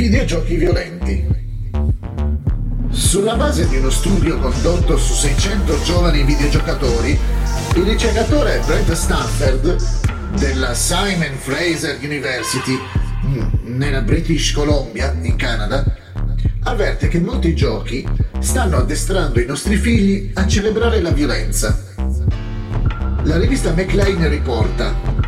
Videogiochi violenti. Sulla base di uno studio condotto su 600 giovani videogiocatori, il ricercatore Brent Stanford della Simon Fraser University mm, nella British Columbia, in Canada, avverte che molti giochi stanno addestrando i nostri figli a celebrare la violenza. La rivista McLean riporta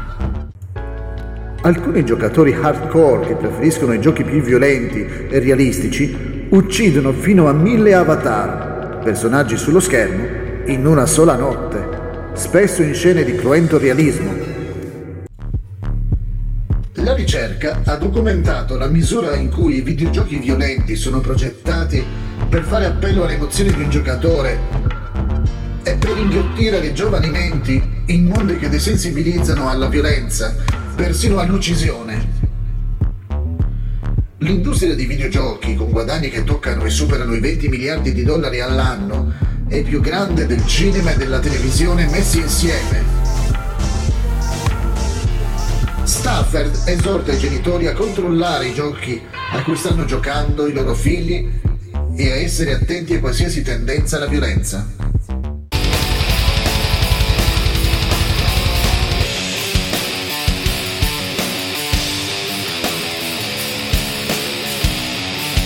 Alcuni giocatori hardcore che preferiscono i giochi più violenti e realistici uccidono fino a mille avatar, personaggi sullo schermo, in una sola notte, spesso in scene di cruento realismo. La ricerca ha documentato la misura in cui i videogiochi violenti sono progettati per fare appello alle emozioni di un giocatore e per inghiottire le giovani menti in mondi che desensibilizzano alla violenza persino all'uccisione. L'industria dei videogiochi, con guadagni che toccano e superano i 20 miliardi di dollari all'anno, è più grande del cinema e della televisione messi insieme. Stafford esorta i genitori a controllare i giochi a cui stanno giocando i loro figli e a essere attenti a qualsiasi tendenza alla violenza.